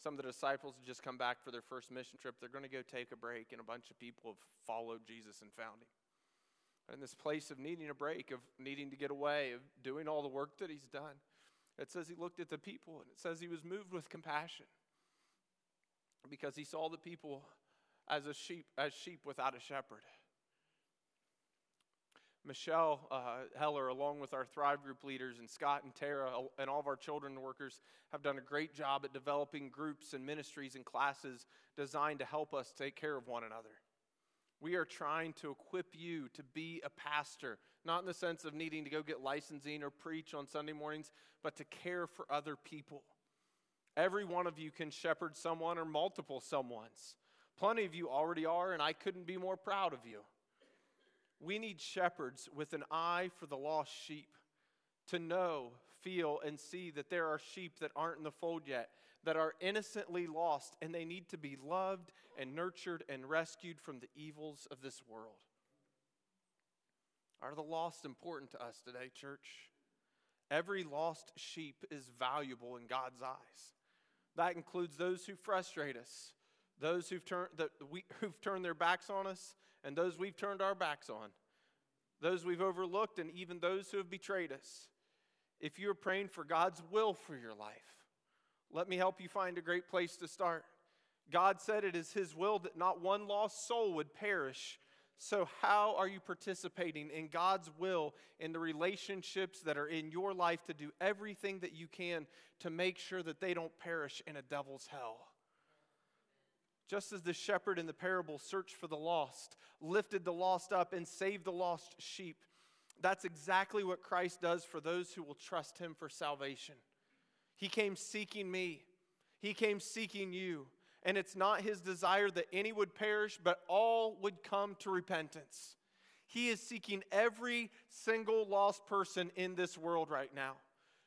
Speaker 5: Some of the disciples had just come back for their first mission trip. They're going to go take a break, and a bunch of people have followed Jesus and found him. In this place of needing a break, of needing to get away, of doing all the work that he's done, it says he looked at the people, and it says he was moved with compassion because he saw the people as a sheep as sheep without a shepherd. Michelle uh, Heller, along with our Thrive Group leaders, and Scott and Tara, and all of our children workers, have done a great job at developing groups and ministries and classes designed to help us take care of one another. We are trying to equip you to be a pastor, not in the sense of needing to go get licensing or preach on Sunday mornings, but to care for other people. Every one of you can shepherd someone or multiple someones. Plenty of you already are, and I couldn't be more proud of you. We need shepherds with an eye for the lost sheep to know, feel, and see that there are sheep that aren't in the fold yet, that are innocently lost, and they need to be loved and nurtured and rescued from the evils of this world. Are the lost important to us today, church? Every lost sheep is valuable in God's eyes. That includes those who frustrate us, those who've turned, that we, who've turned their backs on us, and those we've turned our backs on, those we've overlooked, and even those who have betrayed us. If you're praying for God's will for your life, let me help you find a great place to start. God said it is His will that not one lost soul would perish. So, how are you participating in God's will in the relationships that are in your life to do everything that you can to make sure that they don't perish in a devil's hell? Just as the shepherd in the parable searched for the lost, lifted the lost up, and saved the lost sheep, that's exactly what Christ does for those who will trust him for salvation. He came seeking me, he came seeking you. And it's not his desire that any would perish, but all would come to repentance. He is seeking every single lost person in this world right now.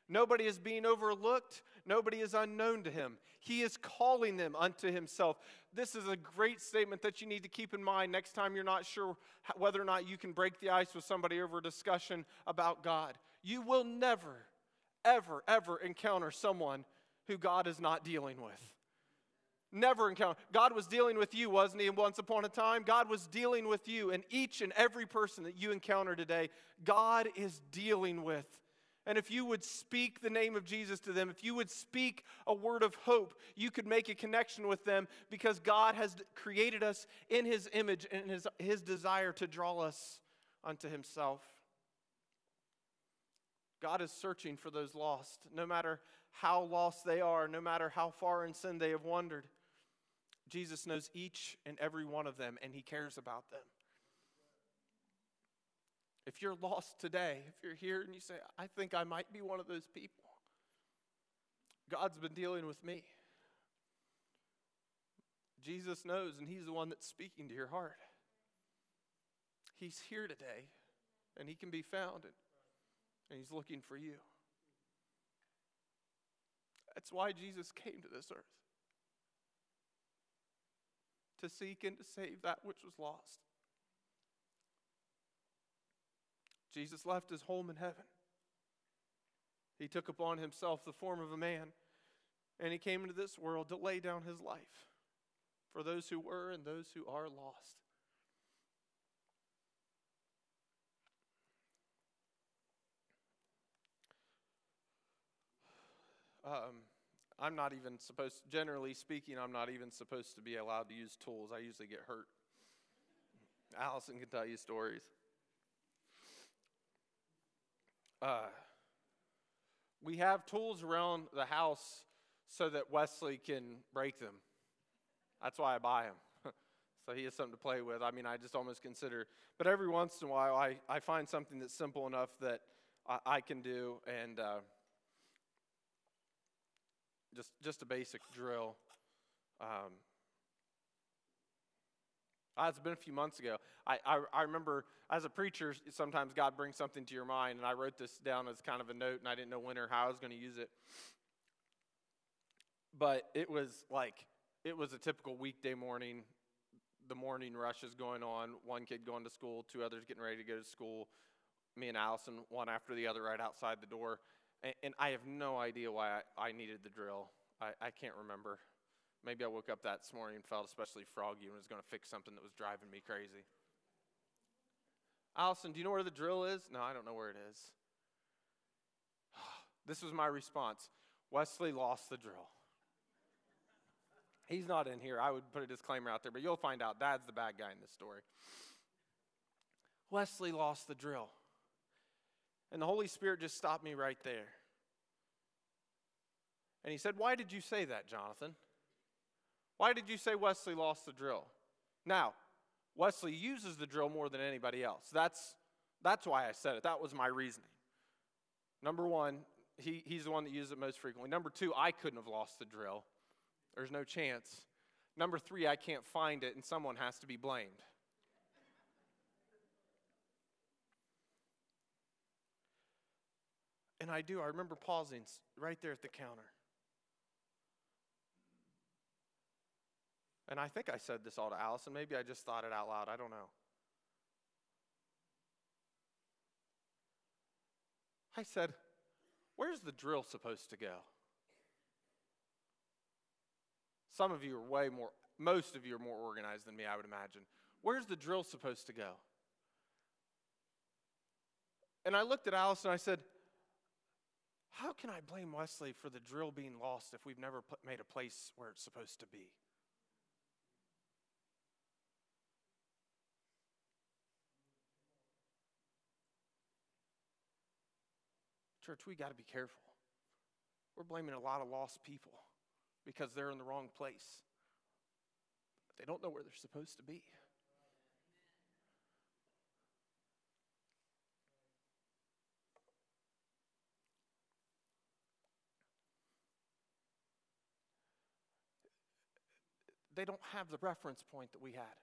Speaker 5: Nobody is being overlooked. Nobody is unknown to him. He is calling them unto himself. This is a great statement that you need to keep in mind next time you're not sure whether or not you can break the ice with somebody over a discussion about God. You will never, ever, ever encounter someone who God is not dealing with. Never encounter. God was dealing with you, wasn't He? Once upon a time, God was dealing with you, and each and every person that you encounter today, God is dealing with. And if you would speak the name of Jesus to them, if you would speak a word of hope, you could make a connection with them because God has created us in His image and His, his desire to draw us unto Himself. God is searching for those lost, no matter how lost they are, no matter how far in sin they have wandered. Jesus knows each and every one of them, and He cares about them. If you're lost today, if you're here and you say, I think I might be one of those people, God's been dealing with me. Jesus knows, and He's the one that's speaking to your heart. He's here today, and He can be found, and, He's looking for you. That's why Jesus came to this earth to seek and to save that which was lost. Jesus left his home in heaven. He took upon himself the form of a man, and he came into this world to lay down his life for those who were and those who are lost. Um, I'm not even supposed, generally speaking, I'm not even supposed to be allowed to use tools. I usually get hurt. Allison can tell you stories. Uh, we have tools around the house so that Wesley can break them. That's why I buy them. so he has something to play with. I mean, I just almost consider, but every once in a while, I, I find something that's simple enough that I, I can do, and uh, just just a basic drill. Um, uh, it's been a few months ago. I, I, I, remember as a preacher, sometimes God brings something to your mind, and I wrote this down as kind of a note, and I didn't know when or how I was going to use it. But it was like, it was a typical weekday morning. The morning rush is going on. One kid going to school, two others getting ready to go to school. Me and Allison, one after the other, right outside the door. And, I have no idea why I, I needed the drill. I, I can't remember. Maybe I woke up that morning and felt especially froggy and was going to fix something that was driving me crazy. Allison, do you know where the drill is? No, I don't know where it is. This was my response Wesley lost the drill. He's not in here. I would put a disclaimer out there, but you'll find out Dad's the bad guy in this story. Wesley lost the drill. And the Holy Spirit just stopped me right there. And he said, Why did you say that, Jonathan? Why did you say Wesley lost the drill? Now, Wesley uses the drill more than anybody else. That's, that's why I said it. That was my reasoning. Number one, he, he's the one that uses it most frequently. Number two, I couldn't have lost the drill. There's no chance. Number three, I can't find it, and someone has to be blamed. And I do. I remember pausing right there at the counter. And I think I said this all to Allison. Maybe I just thought it out loud. I don't know. I said, Where's the drill supposed to go? Some of you are way more, most of you are more organized than me, I would imagine. Where's the drill supposed to go? And I looked at Allison and I said, How can I blame Wesley for the drill being lost if we've never put, made a place where it's supposed to be? Church, we got to be careful. We're blaming a lot of lost people because they're in the wrong place. They don't know where they're supposed to be. They don't have the reference point that we had.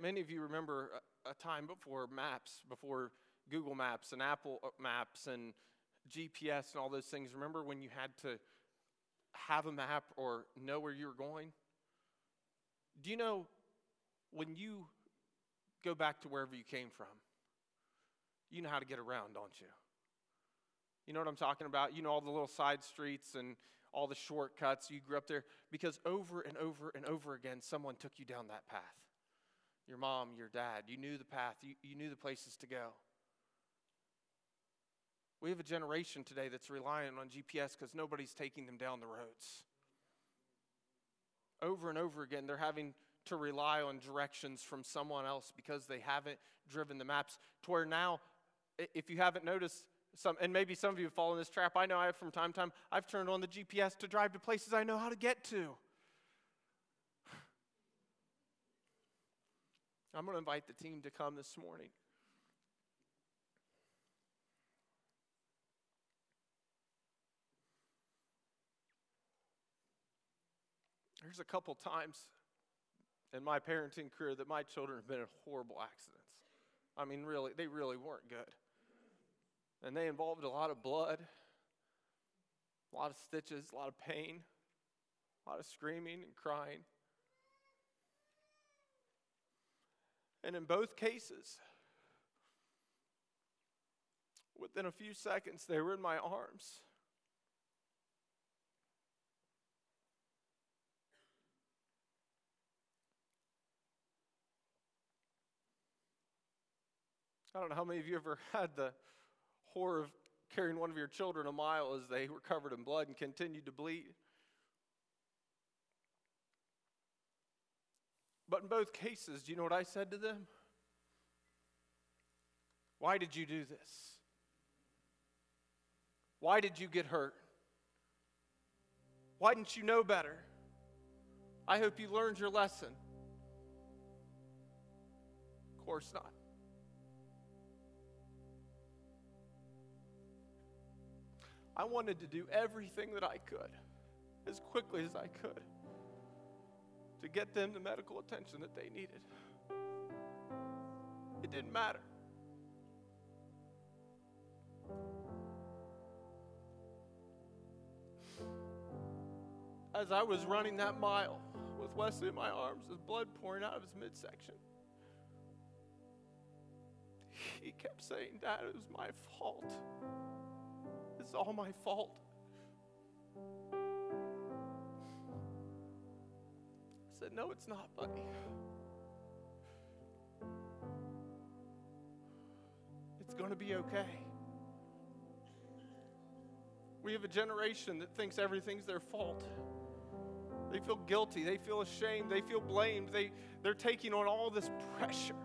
Speaker 5: Many of you remember a, a time before maps, before Google Maps and Apple uh, Maps and GPS and all those things. Remember when you had to have a map or know where you were going? Do you know when you go back to wherever you came from, you know how to get around, don't you? You know what I'm talking about? You know all the little side streets and all the shortcuts. You grew up there because over and over and over again, someone took you down that path. Your mom, your dad, you knew the path, you, you knew the places to go. We have a generation today that's relying on GPS because nobody's taking them down the roads. Over and over again, they're having to rely on directions from someone else because they haven't driven the maps. To where now, if you haven't noticed, some, and maybe some of you have fallen in this trap, I know I have from time to time, I've turned on the GPS to drive to places I know how to get to. I'm going to invite the team to come this morning. There's a couple times in my parenting career that my children have been in horrible accidents. I mean, really, they really weren't good. And they involved a lot of blood, a lot of stitches, a lot of pain, a lot of screaming and crying. And in both cases, within a few seconds, they were in my arms. I don't know how many of you ever had the horror of carrying one of your children a mile as they were covered in blood and continued to bleed. But in both cases, do you know what I said to them? Why did you do this? Why did you get hurt? Why didn't you know better? I hope you learned your lesson. Of course not. I wanted to do everything that I could, as quickly as I could, to get them the medical attention that they needed. It didn't matter. As I was running that mile with Wesley in my arms, with blood pouring out of his midsection, he kept saying, Dad, it was my fault. It's all my fault. I said, No, it's not, buddy. It's going to be okay. We have a generation that thinks everything's their fault. They feel guilty, they feel ashamed, they feel blamed, they, they're taking on all this pressure,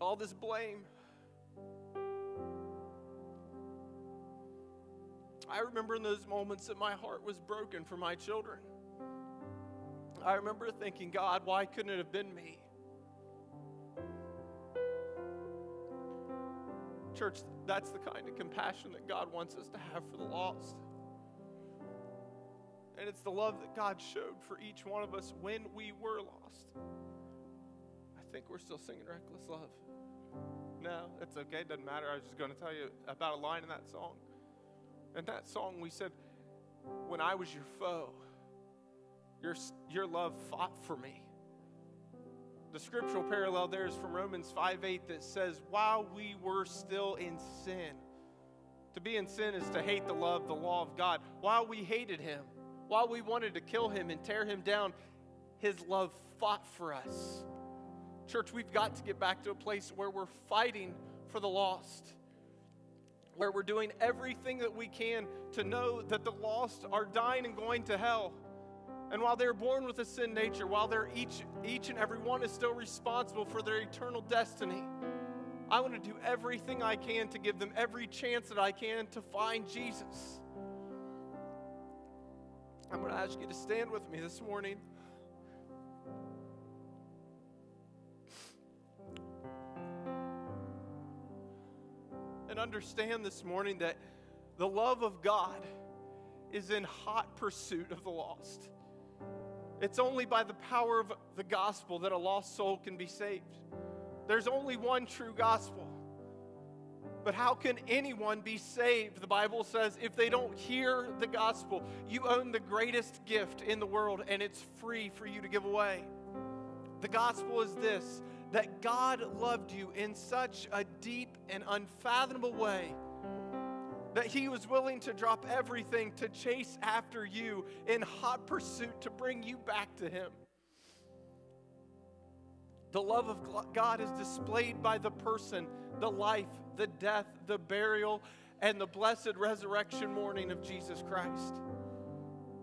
Speaker 5: all this blame. I remember in those moments that my heart was broken for my children. I remember thinking, God, why couldn't it have been me? Church, that's the kind of compassion that God wants us to have for the lost. And it's the love that God showed for each one of us when we were lost. I think we're still singing Reckless Love. No, it's okay. It doesn't matter. I was just going to tell you about a line in that song. In that song, we said, When I was your foe, your, your love fought for me. The scriptural parallel there is from Romans 5 8 that says, While we were still in sin, to be in sin is to hate the love, the law of God. While we hated him, while we wanted to kill him and tear him down, his love fought for us. Church, we've got to get back to a place where we're fighting for the lost where we're doing everything that we can to know that the lost are dying and going to hell. And while they're born with a sin nature, while they're each, each and every one is still responsible for their eternal destiny, I want to do everything I can to give them every chance that I can to find Jesus. I'm going to ask you to stand with me this morning. And understand this morning that the love of God is in hot pursuit of the lost. It's only by the power of the gospel that a lost soul can be saved. There's only one true gospel. But how can anyone be saved? The Bible says if they don't hear the gospel, you own the greatest gift in the world and it's free for you to give away. The gospel is this that God loved you in such a deep and unfathomable way that he was willing to drop everything to chase after you in hot pursuit to bring you back to him. The love of God is displayed by the person, the life, the death, the burial, and the blessed resurrection morning of Jesus Christ.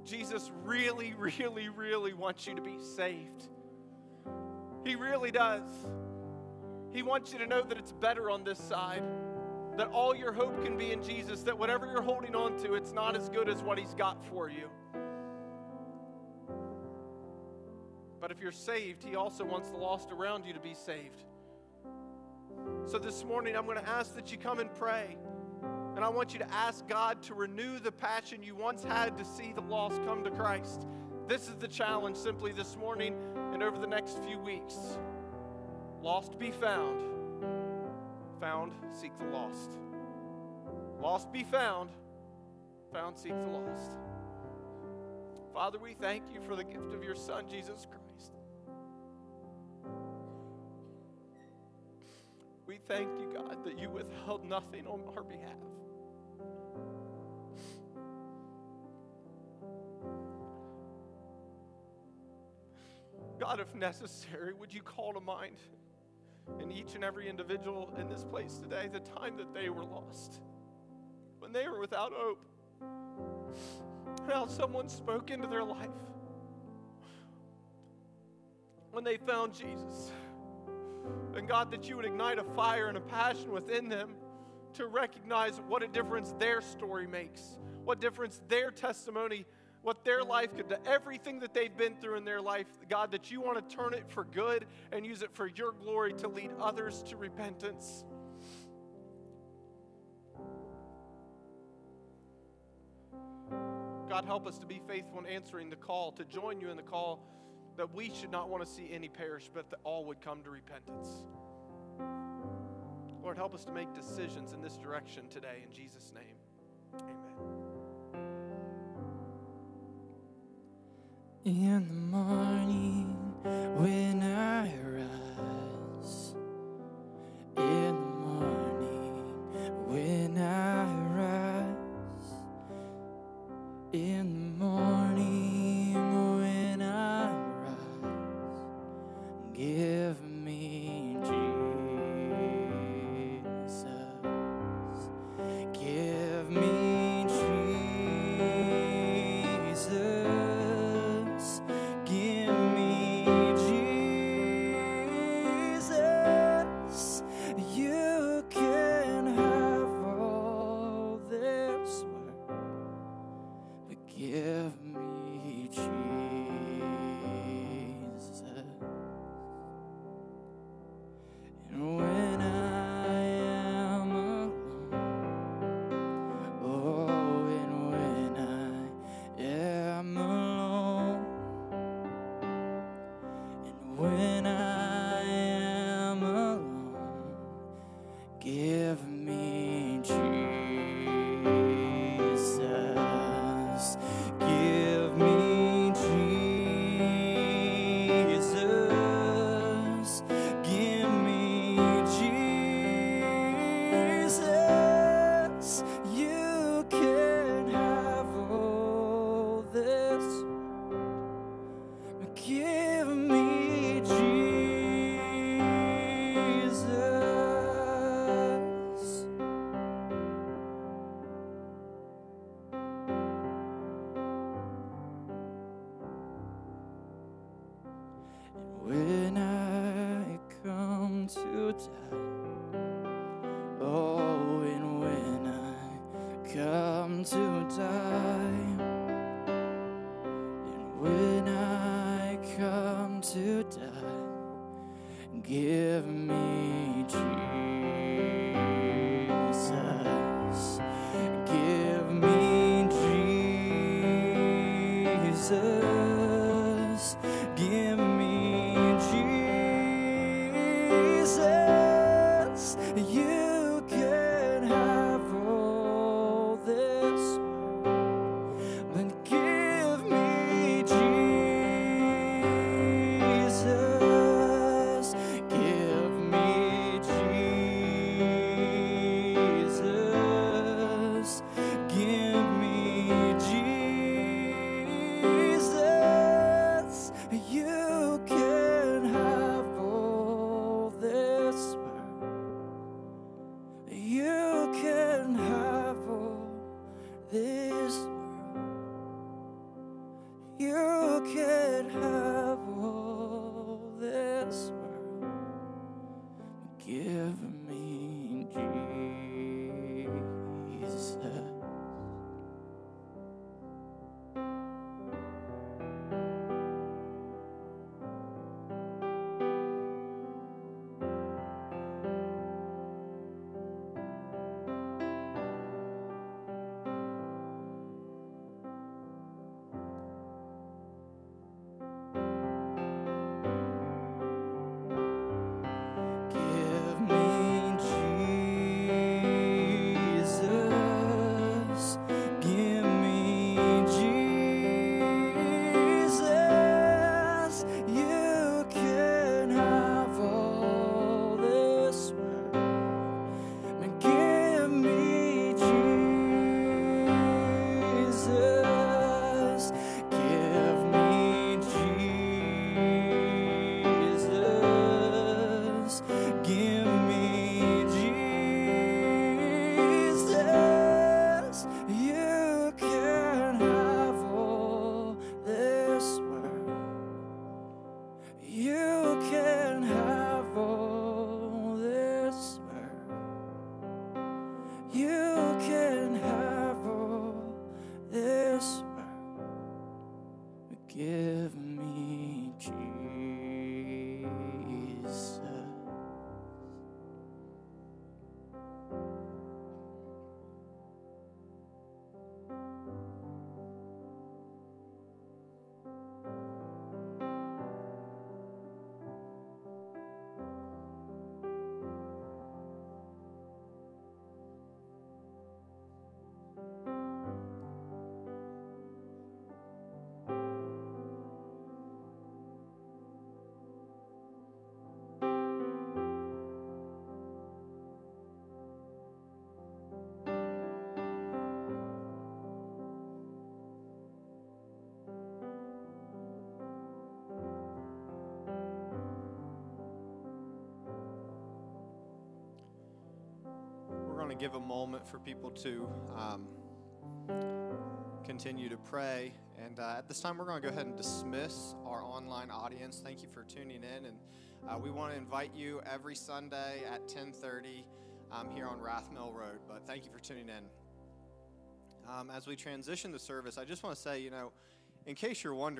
Speaker 5: Jesus really, really, really wants you to be saved. He really does. He wants you to know that it's better on this side, that all your hope can be in Jesus, that whatever you're holding on to, it's not as good as what He's got for you. But if you're saved, He also wants the lost around you to be saved. So this morning, I'm going to ask that you come and pray. And I want you to ask God to renew the passion you once had to see the lost come to Christ. This is the challenge simply this morning and over the next few weeks. Lost be found. Found, seek the lost. Lost be found. Found, seek the lost. Father, we thank you for the gift of your Son, Jesus Christ. We thank you, God, that you withheld nothing on our behalf. God, if necessary, would you call to mind in each and every individual in this place today the time that they were lost, when they were without hope, how someone spoke into their life, when they found Jesus. And God, that you would ignite a fire and a passion within them to recognize what a difference their story makes, what difference their testimony what their life could do, everything that they've been through in their life, God, that you want to turn it for good and use it for your glory to lead others to repentance. God, help us to be faithful in answering the call, to join you in the call that we should not want to see any perish, but that all would come to repentance. Lord, help us to make decisions in this direction today. In Jesus' name, amen.
Speaker 1: In the morning when I
Speaker 2: going to give a moment for people to um, continue to pray. And uh, at this time, we're going to go ahead and dismiss our online audience. Thank you for tuning in, and uh, we want to invite you every Sunday at 10:30 um, here on Rathmill Road. But thank you for tuning in. Um, as we transition the service, I just want to say, you know, in case you're wondering.